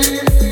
yeah.